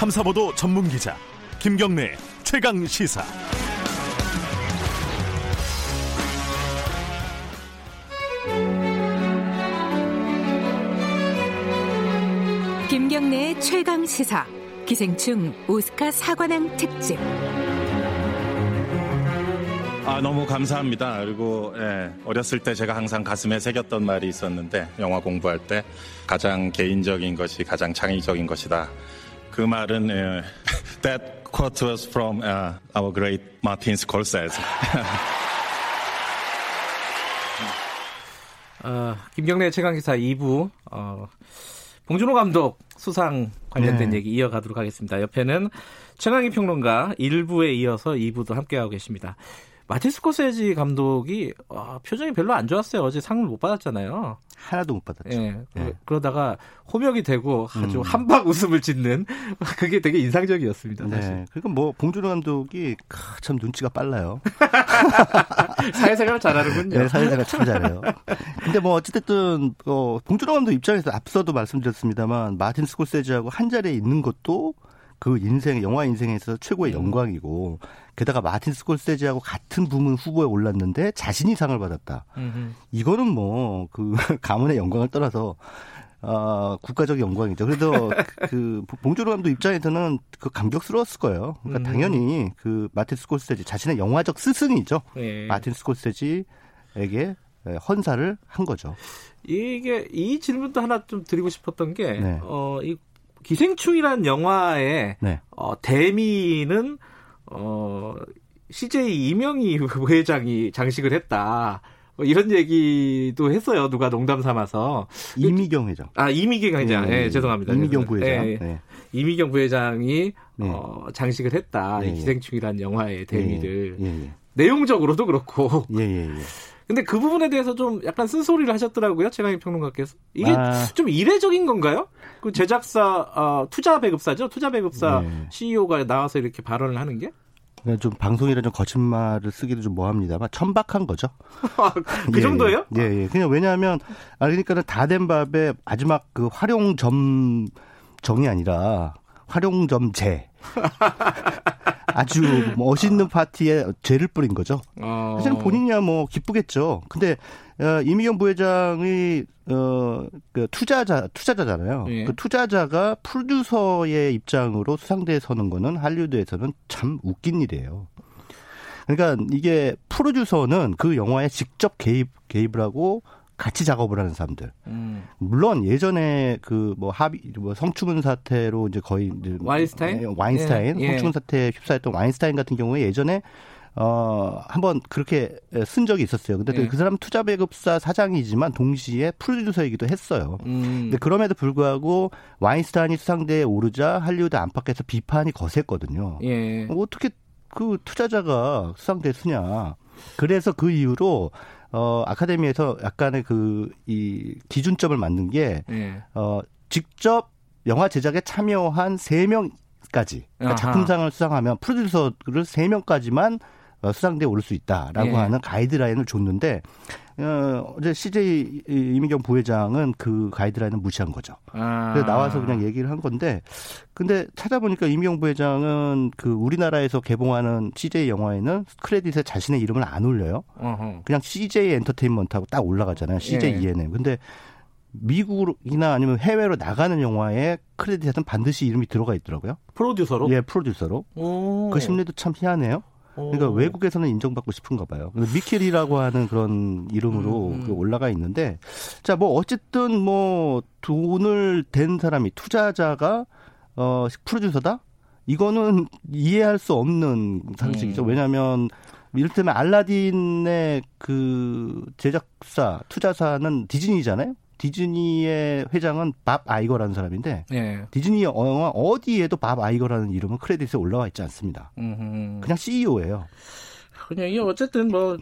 탐사보도 전문 기자 김경래 최강 시사. 김경래 최강 시사. 기생충 오스카 사관왕 특집. 아 너무 감사합니다. 그리고 예, 어렸을 때 제가 항상 가슴에 새겼던 말이 있었는데 영화 공부할 때 가장 개인적인 것이 가장 창의적인 것이다. 그 말은 예, that quote was from uh, our great Martin Scorsese. 어, 김경래 최강기사 2부 어, 봉준호 감독 수상 관련된 네. 얘기 이어가도록 하겠습니다. 옆에는 최강희 평론가 1부에 이어서 2부도 함께하고 계십니다. 마틴 스코세지 감독이 어, 표정이 별로 안 좋았어요. 어제 상을 못 받았잖아요. 하나도 못 받았죠. 예. 예. 그러다가 호명이 되고 아주 음. 한박 웃음을 짓는 그게 되게 인상적이었습니다. 사실. 네. 그리고 뭐 봉준호 감독이 크, 참 눈치가 빨라요. 사회생활 잘하는군요. 네, 사회자가 참 잘해요. 근데 뭐 어찌됐든 어, 봉준호 감독 입장에서 앞서도 말씀드렸습니다만 마틴 스콜세지하고 한 자리에 있는 것도 그 인생 영화 인생에서 최고의 음. 영광이고 게다가 마틴 스콜세지하고 같은 부문 후보에 올랐는데 자신이 상을 받았다. 음흠. 이거는 뭐 그 가문의 영광을 떠나서 어, 국가적 영광이죠. 그래도 그 봉준호 감독 입장에서는 그 감격스러웠을 거예요. 그러니까 음. 당연히 그 마틴 스콜세지 자신의 영화적 스승이죠. 예. 마틴 스콜세지에게 헌사를 한 거죠. 이게 이 질문도 하나 좀 드리고 싶었던 게 네. 어, 이 기생충이란 영화의 네. 어, 대미는 어, CJ 이명희 회장이 장식을 했다. 뭐 이런 얘기도 했어요. 누가 농담 삼아서. 이미경 회장. 아, 이미경 회장. 예, 예, 예. 죄송합니다. 이미경. 부회장. 예, 예. 네. 이미경 부회장이 네. 어, 장식을 했다. 예, 이 예. 기생충이란 영화의 대미를. 내용적으로도 그렇고. 예, 예, 예. 근데 그 부분에 대해서 좀 약간 쓴소리를 하셨더라고요. 최강희 평론가께서. 이게 아. 좀 이례적인 건가요? 그 제작사, 어, 투자 배급사죠? 투자 배급사 네. CEO가 나와서 이렇게 발언을 하는 게? 그냥 좀 방송이라 좀 거짓말을 쓰기도 좀 뭐합니다만 천박한 거죠. 그 예, 정도예요? 예, 예. 그냥 왜냐하면 아 그러니까는 다 된 밥에 마지막 그 활용점 정이 아니라 활용점제. 아주 멋있는 파티에 죄를 뿌린 거죠. 어. 사실은 본인이야 뭐 기쁘겠죠. 근데 어, 이미경 부회장이 어, 그 투자자 투자자잖아요. 예. 그 투자자가 프로듀서의 입장으로 수상대에 서는 거는 할리우드에서는 참 웃긴 일이에요. 그러니까 이게 프로듀서는 그 영화에 직접 개입 개입을 하고 같이 작업을 하는 사람들. 음. 물론 예전에 그 뭐 합의 뭐 성추문 사태로 이제 거의 이제 와인스타인? 예, 와인스타인 예, 예. 성추문 사태에 휩싸였던 와인스타인 같은 경우에 예전에 어 한번 그렇게 쓴 적이 있었어요. 근데 예. 그 사람 투자 배급사 사장이지만 동시에 프로듀서이기도 했어요. 음. 근데 그럼에도 불구하고 와인스타인이 수상대에 오르자 할리우드 안팎에서 비판이 거셌거든요. 예. 어떻게 그 투자자가 수상대에 쓰냐. 그래서 그 이후로 어 아카데미에서 약간의 그 이 기준점을 만든 게 예. 어, 직접 영화 제작에 참여한 세명까지 아하. 그러니까 작품상을 수상하면 프로듀서를 세명까지만 어, 수상대에 오를 수 있다라고 예. 하는 가이드라인을 줬는데 어, 어제 CJ 이미경 부회장은 그 가이드라인을 무시한 거죠. 아. 그래서 나와서 그냥 얘기를 한 건데 근데 찾아보니까 이미경 부회장은 그 우리나라에서 개봉하는 CJ 영화에는 크레딧에 자신의 이름을 안 올려요. 어허. 그냥 CJ 엔터테인먼트하고 딱 올라가잖아요. CJ 예. ENM. 근데 미국이나 아니면 해외로 나가는 영화에 크레딧에는 반드시 이름이 들어가 있더라고요. 프로듀서로? 예, 프로듀서로. 오. 그 심리도 참 희한해요. 오. 그러니까 외국에서는 인정받고 싶은가 봐요. 미켈이라고 하는 그런 이름으로 음, 음. 그 올라가 있는데 자, 뭐 어쨌든 뭐 돈을 댄 사람이 투자자가 어 프로듀서다? 이거는 이해할 수 없는 상식이죠. 음. 왜냐하면 이를테면 알라딘의 그 제작사 투자사는 디즈니잖아요. 디즈니의 회장은 밥 아이거라는 사람인데 예. 디즈니 영화 어디에도 밥 아이거라는 이름은 크레딧에 올라와 있지 않습니다. 음흠. 그냥 CEO예요. 그냥 이게 어쨌든 뭐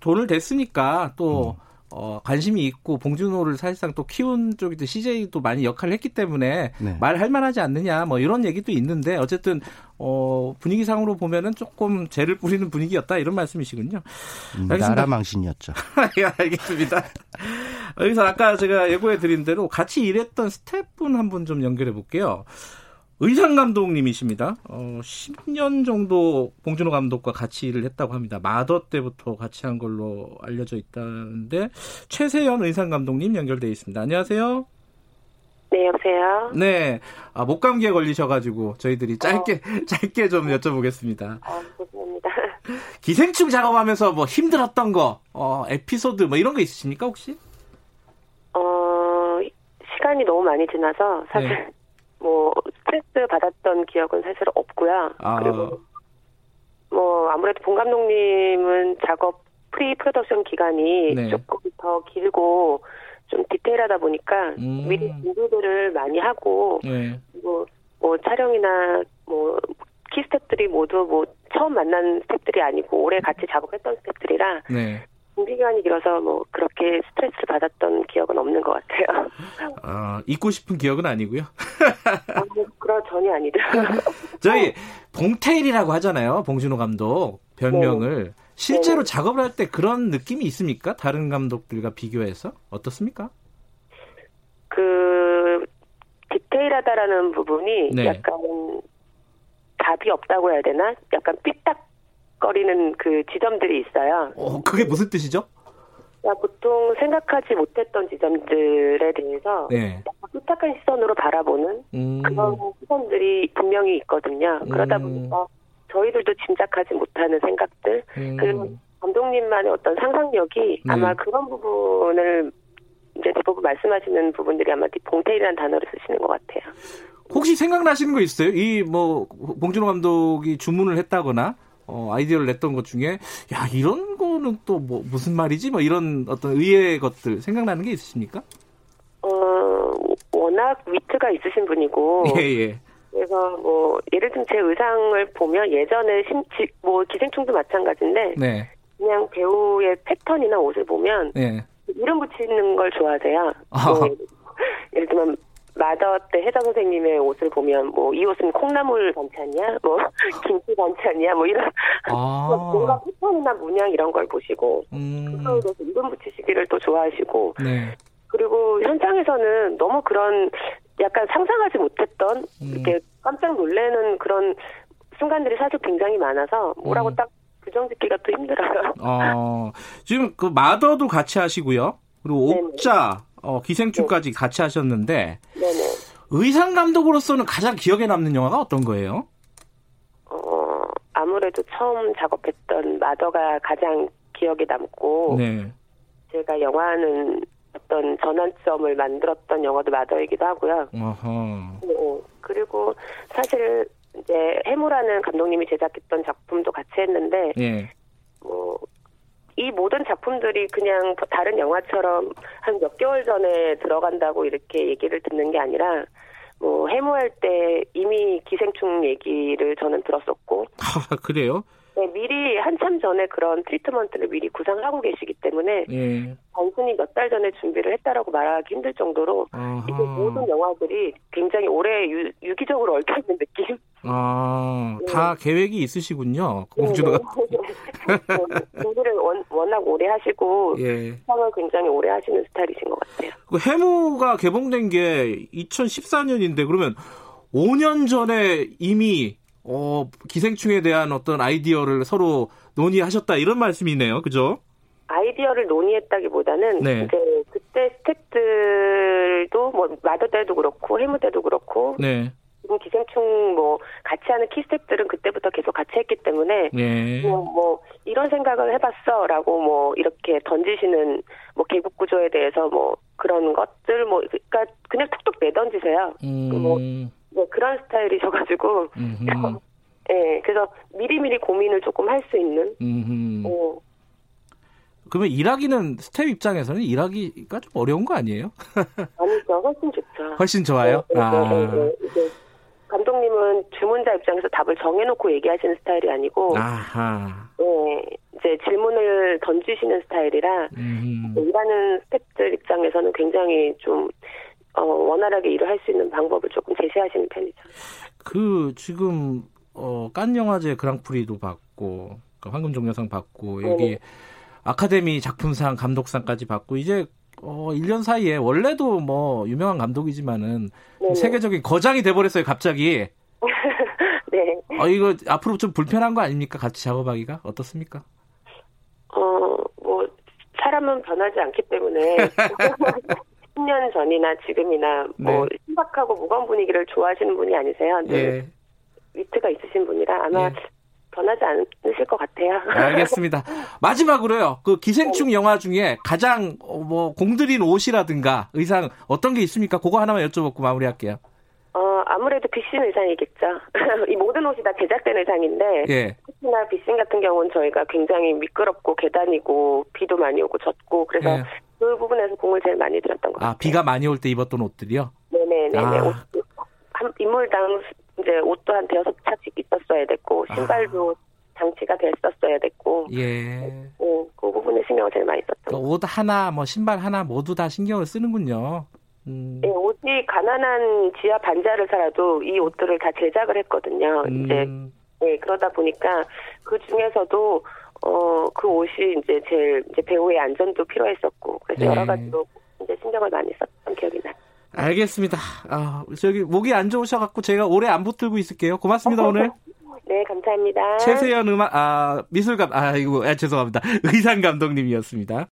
돈을 댔으니까 또 음. 어, 관심이 있고 봉준호를 사실상 또 키운 쪽이 CJ도 많이 역할을 했기 때문에 네. 말할 만하지 않느냐 뭐 이런 얘기도 있는데 어쨌든 어, 분위기상으로 보면은 조금 죄를 뿌리는 분위기였다 이런 말씀이시군요. 알겠습니다. 나라 망신이었죠. 예, 알겠습니다. 여기서 아까 제가 예고해 드린 대로 같이 일했던 스태프분 한 분 좀 연결해 볼게요. 의상 감독님이십니다. 어, 10년 정도 봉준호 감독과 같이 일을 했다고 합니다. 마더 때부터 같이 한 걸로 알려져 있다는데 최세연 의상 감독님 연결돼 있습니다. 안녕하세요. 네, 여보세요? 네. 아, 목감기에 걸리셔가지고 저희들이 짧게, 어. 짧게 좀 여쭤보겠습니다. 아, 죄송합니다. 기생충 작업하면서 뭐 힘들었던 거, 어, 에피소드 뭐 이런 거 있으십니까, 혹시? 어, 시간이 너무 많이 지나서 사실 네. 뭐 스트레스 받았던 기억은 사실 없고요. 아. 그리고 뭐 아무래도 본 감독님은 작업 pre-production 기간이 네. 조금 더 길고 좀 디테일하다 보니까 음. 미리 준비들을 많이 하고 네. 뭐, 뭐 촬영이나 뭐 키스텝들이 모두 뭐 처음 만난 스텝들이 아니고 오래 같이 작업했던 스텝들이라 네. 준비 기간이 길어서 뭐 그렇게 스트레스를 받았던 기억은 없는 것 같아요. 아 잊고 싶은 기억은 아니고요. 아, 뭐 그런 전혀 아니죠. 저희 봉테일이라고 하잖아요. 봉준호 감독 별명을. 네. 실제로 네. 작업을 할 때 그런 느낌이 있습니까? 다른 감독들과 비교해서 어떻습니까? 그 디테일하다라는 부분이 네. 약간 답이 없다고 해야 되나? 약간 삐딱 거리는 그 지점들이 있어요. 어, 그게 무슨 뜻이죠? 보통 생각하지 못했던 지점들에 대해서 네. 삐딱한 시선으로 바라보는 음. 그런 시선들이 분명히 있거든요. 그러다 음. 보니까 저희들도 짐작하지 못하는 생각들 음. 그리고 감독님만의 어떤 상상력이 네. 아마 그런 부분을 이제 대부분 말씀하시는 부분들이 아마 봉태이라는 단어를 쓰시는 것 같아요. 혹시 생각나시는 거 있어요? 이 뭐 봉준호 감독이 주문을 했다거나 어, 아이디어를 냈던 것 중에 야 이런 거는 또 뭐 무슨 말이지? 뭐 이런 어떤 의외의 것들 생각나는 게 있으십니까? 어 워낙 위트가 있으신 분이고 예, 예. 그래서 뭐 예를 들면 제 의상을 보면 예전에 심지 뭐 기생충도 마찬가지인데 네. 그냥 배우의 패턴이나 옷을 보면 네. 이름 붙이는 걸 좋아하세요. 아. 뭐 예를 들면 마더 때 혜자 선생님의 옷을 보면 뭐 이 옷은 콩나물 반찬이야, 뭐 김치 반찬이야, 뭐 이런 아. 뭔가 패턴이나 문양 이런 걸 보시고 음. 대해서 이름 붙이시기를 또 좋아하시고 네. 그리고 현장에서는 너무 그런 약간 상상하지 못했던 음. 이렇게 깜짝 놀래는 그런 순간들이 사실 굉장히 많아서 뭐라고 음. 딱 규정 짓기가 또 힘들어요. 어, 지금 그 마더도 같이 하시고요. 그리고 옥자, 어, 기생충까지 네. 같이 하셨는데 네네. 의상 감독으로서는 가장 기억에 남는 영화가 어떤 거예요? 어, 아무래도 처음 작업했던 마더가 가장 기억에 남고 네. 제가 영화는 어떤 전환점을 만들었던 영화도 마더이기도 하고요. 어허. 네, 그리고 사실 이제 해무라는 감독님이 제작했던 작품도 같이 했는데 예. 뭐이 모든 작품들이 그냥 다른 영화처럼 한 몇 개월 전에 들어간다고 이렇게 얘기를 듣는 게 아니라 뭐 해무할 때 이미 기생충 얘기를 저는 들었었고 아 그래요? 네, 미리 한참 전에 그런 트리트먼트를 미리 구상하고 계시기 때문에 예. 단순히 몇 달 전에 준비를 했다라고 말하기 힘들 정도로 아하. 이게 모든 영화들이 굉장히 오래 유, 유기적으로 얽혀 있는 느낌. 아, 네. 다 계획이 있으시군요. 공주가. 네, 네. 워낙 오래 하시고 예. 상을 굉장히 오래 하시는 스타일이신 것 같아요. 그 해무가 개봉된 게 2014년인데 그러면 5년 전에 이미 어, 기생충에 대한 어떤 아이디어를 서로 논의하셨다 이런 말씀이네요. 그죠? 아이디어를 논의했다기보다는 네. 이제 그때 스태프들도 뭐 마더 때도 그렇고 해무 때도 그렇고 네. 기생충 뭐 같이 하는 키 스태프들은 그때부터 계속 같이 했기 때문에 네. 뭐, 뭐 이런 생각을 해봤어라고 뭐 이렇게 던지시는 뭐 개국 구조에 대해서 뭐 그런 것들 뭐 그러니까 그냥 툭툭 내던지세요. 음. 뭐 네, 그런 스타일이셔가지고. 네, 그래서 미리미리 고민을 조금 할 수 있는. 어. 그러면 일하기는 스텝 입장에서는 일하기가 좀 어려운 거 아니에요? 아니죠, 훨씬 좋죠. 훨씬 좋아요. 네, 네, 아. 네, 네, 네. 감독님은 주문자 입장에서 답을 정해놓고 얘기하시는 스타일이 아니고, 아하. 네, 이제 질문을 던지시는 스타일이라 음. 일하는 스텝들 입장에서는 굉장히 좀 어, 원활하게 일을 할 수 있는 방법을 조금 제시하시는 편이죠. 그 지금 어, 깐 영화제 그랑프리도 받고 그 황금 종려상 받고 여기 네네. 아카데미 작품상 감독상까지 받고 이제 어, 1년 사이에 원래도 뭐 유명한 감독이지만은 네네. 세계적인 거장이 돼버렸어요, 갑자기. 네. 어, 이거 앞으로 좀 불편한 거 아닙니까? 같이 작업하기가? 어떻습니까? 어, 뭐, 사람은 변하지 않기 때문에. 10년 전이나 지금이나 뭐 네. 신박하고 무거운 분위기를 좋아하시는 분이 아니세요. 네. 위트가 있으신 분이라 아마 네. 변하지 않으실 것 같아요. 알겠습니다. 마지막으로요. 그 기생충 네. 영화 중에 가장 어, 뭐 공들인 옷이라든가 의상 어떤 게 있습니까? 그거 하나만 여쭤보고 마무리할게요. 어 아무래도 비신 의상이겠죠. 이 모든 옷이 다 제작된 의상인데 예. 특히나 비신 같은 경우는 저희가 굉장히 미끄럽고 계단이고 비도 많이 오고 젖고 그래서 예. 그 부분에서 공을 제일 많이 들였던 것 아, 같아요. 비가 많이 올 때 입었던 옷들이요? 네네네. 아. 한 인물당 이제 옷도 한 대여섯 차씩 있었어야 됐고 신발도 아. 장치가 됐었어야 됐고 예. 네, 그 부분에 신경을 제일 많이 썼던. 그러니까 하나, 뭐 신발 하나 모두 다 신경을 쓰는군요. 음. 네, 옷이 가난한 지하 반지하를 살아도 이 옷들을 다 제작을 했거든요. 음. 이제 네, 그러다 보니까 그 중에서도 어, 그 옷이 이제 제일 이제 배우의 안전도 필요했었고 그래서 네. 여러 가지로 이제 신경을 많이 썼던 기억이 나요. 알겠습니다. 아, 저기 목이 안 좋으셔갖고 제가 오래 안 붙들고 있을게요. 고맙습니다 오늘. 네, 감사합니다. 최세연 음악 아 미술감 아 이거 아, 죄송합니다. 의상 감독님이었습니다.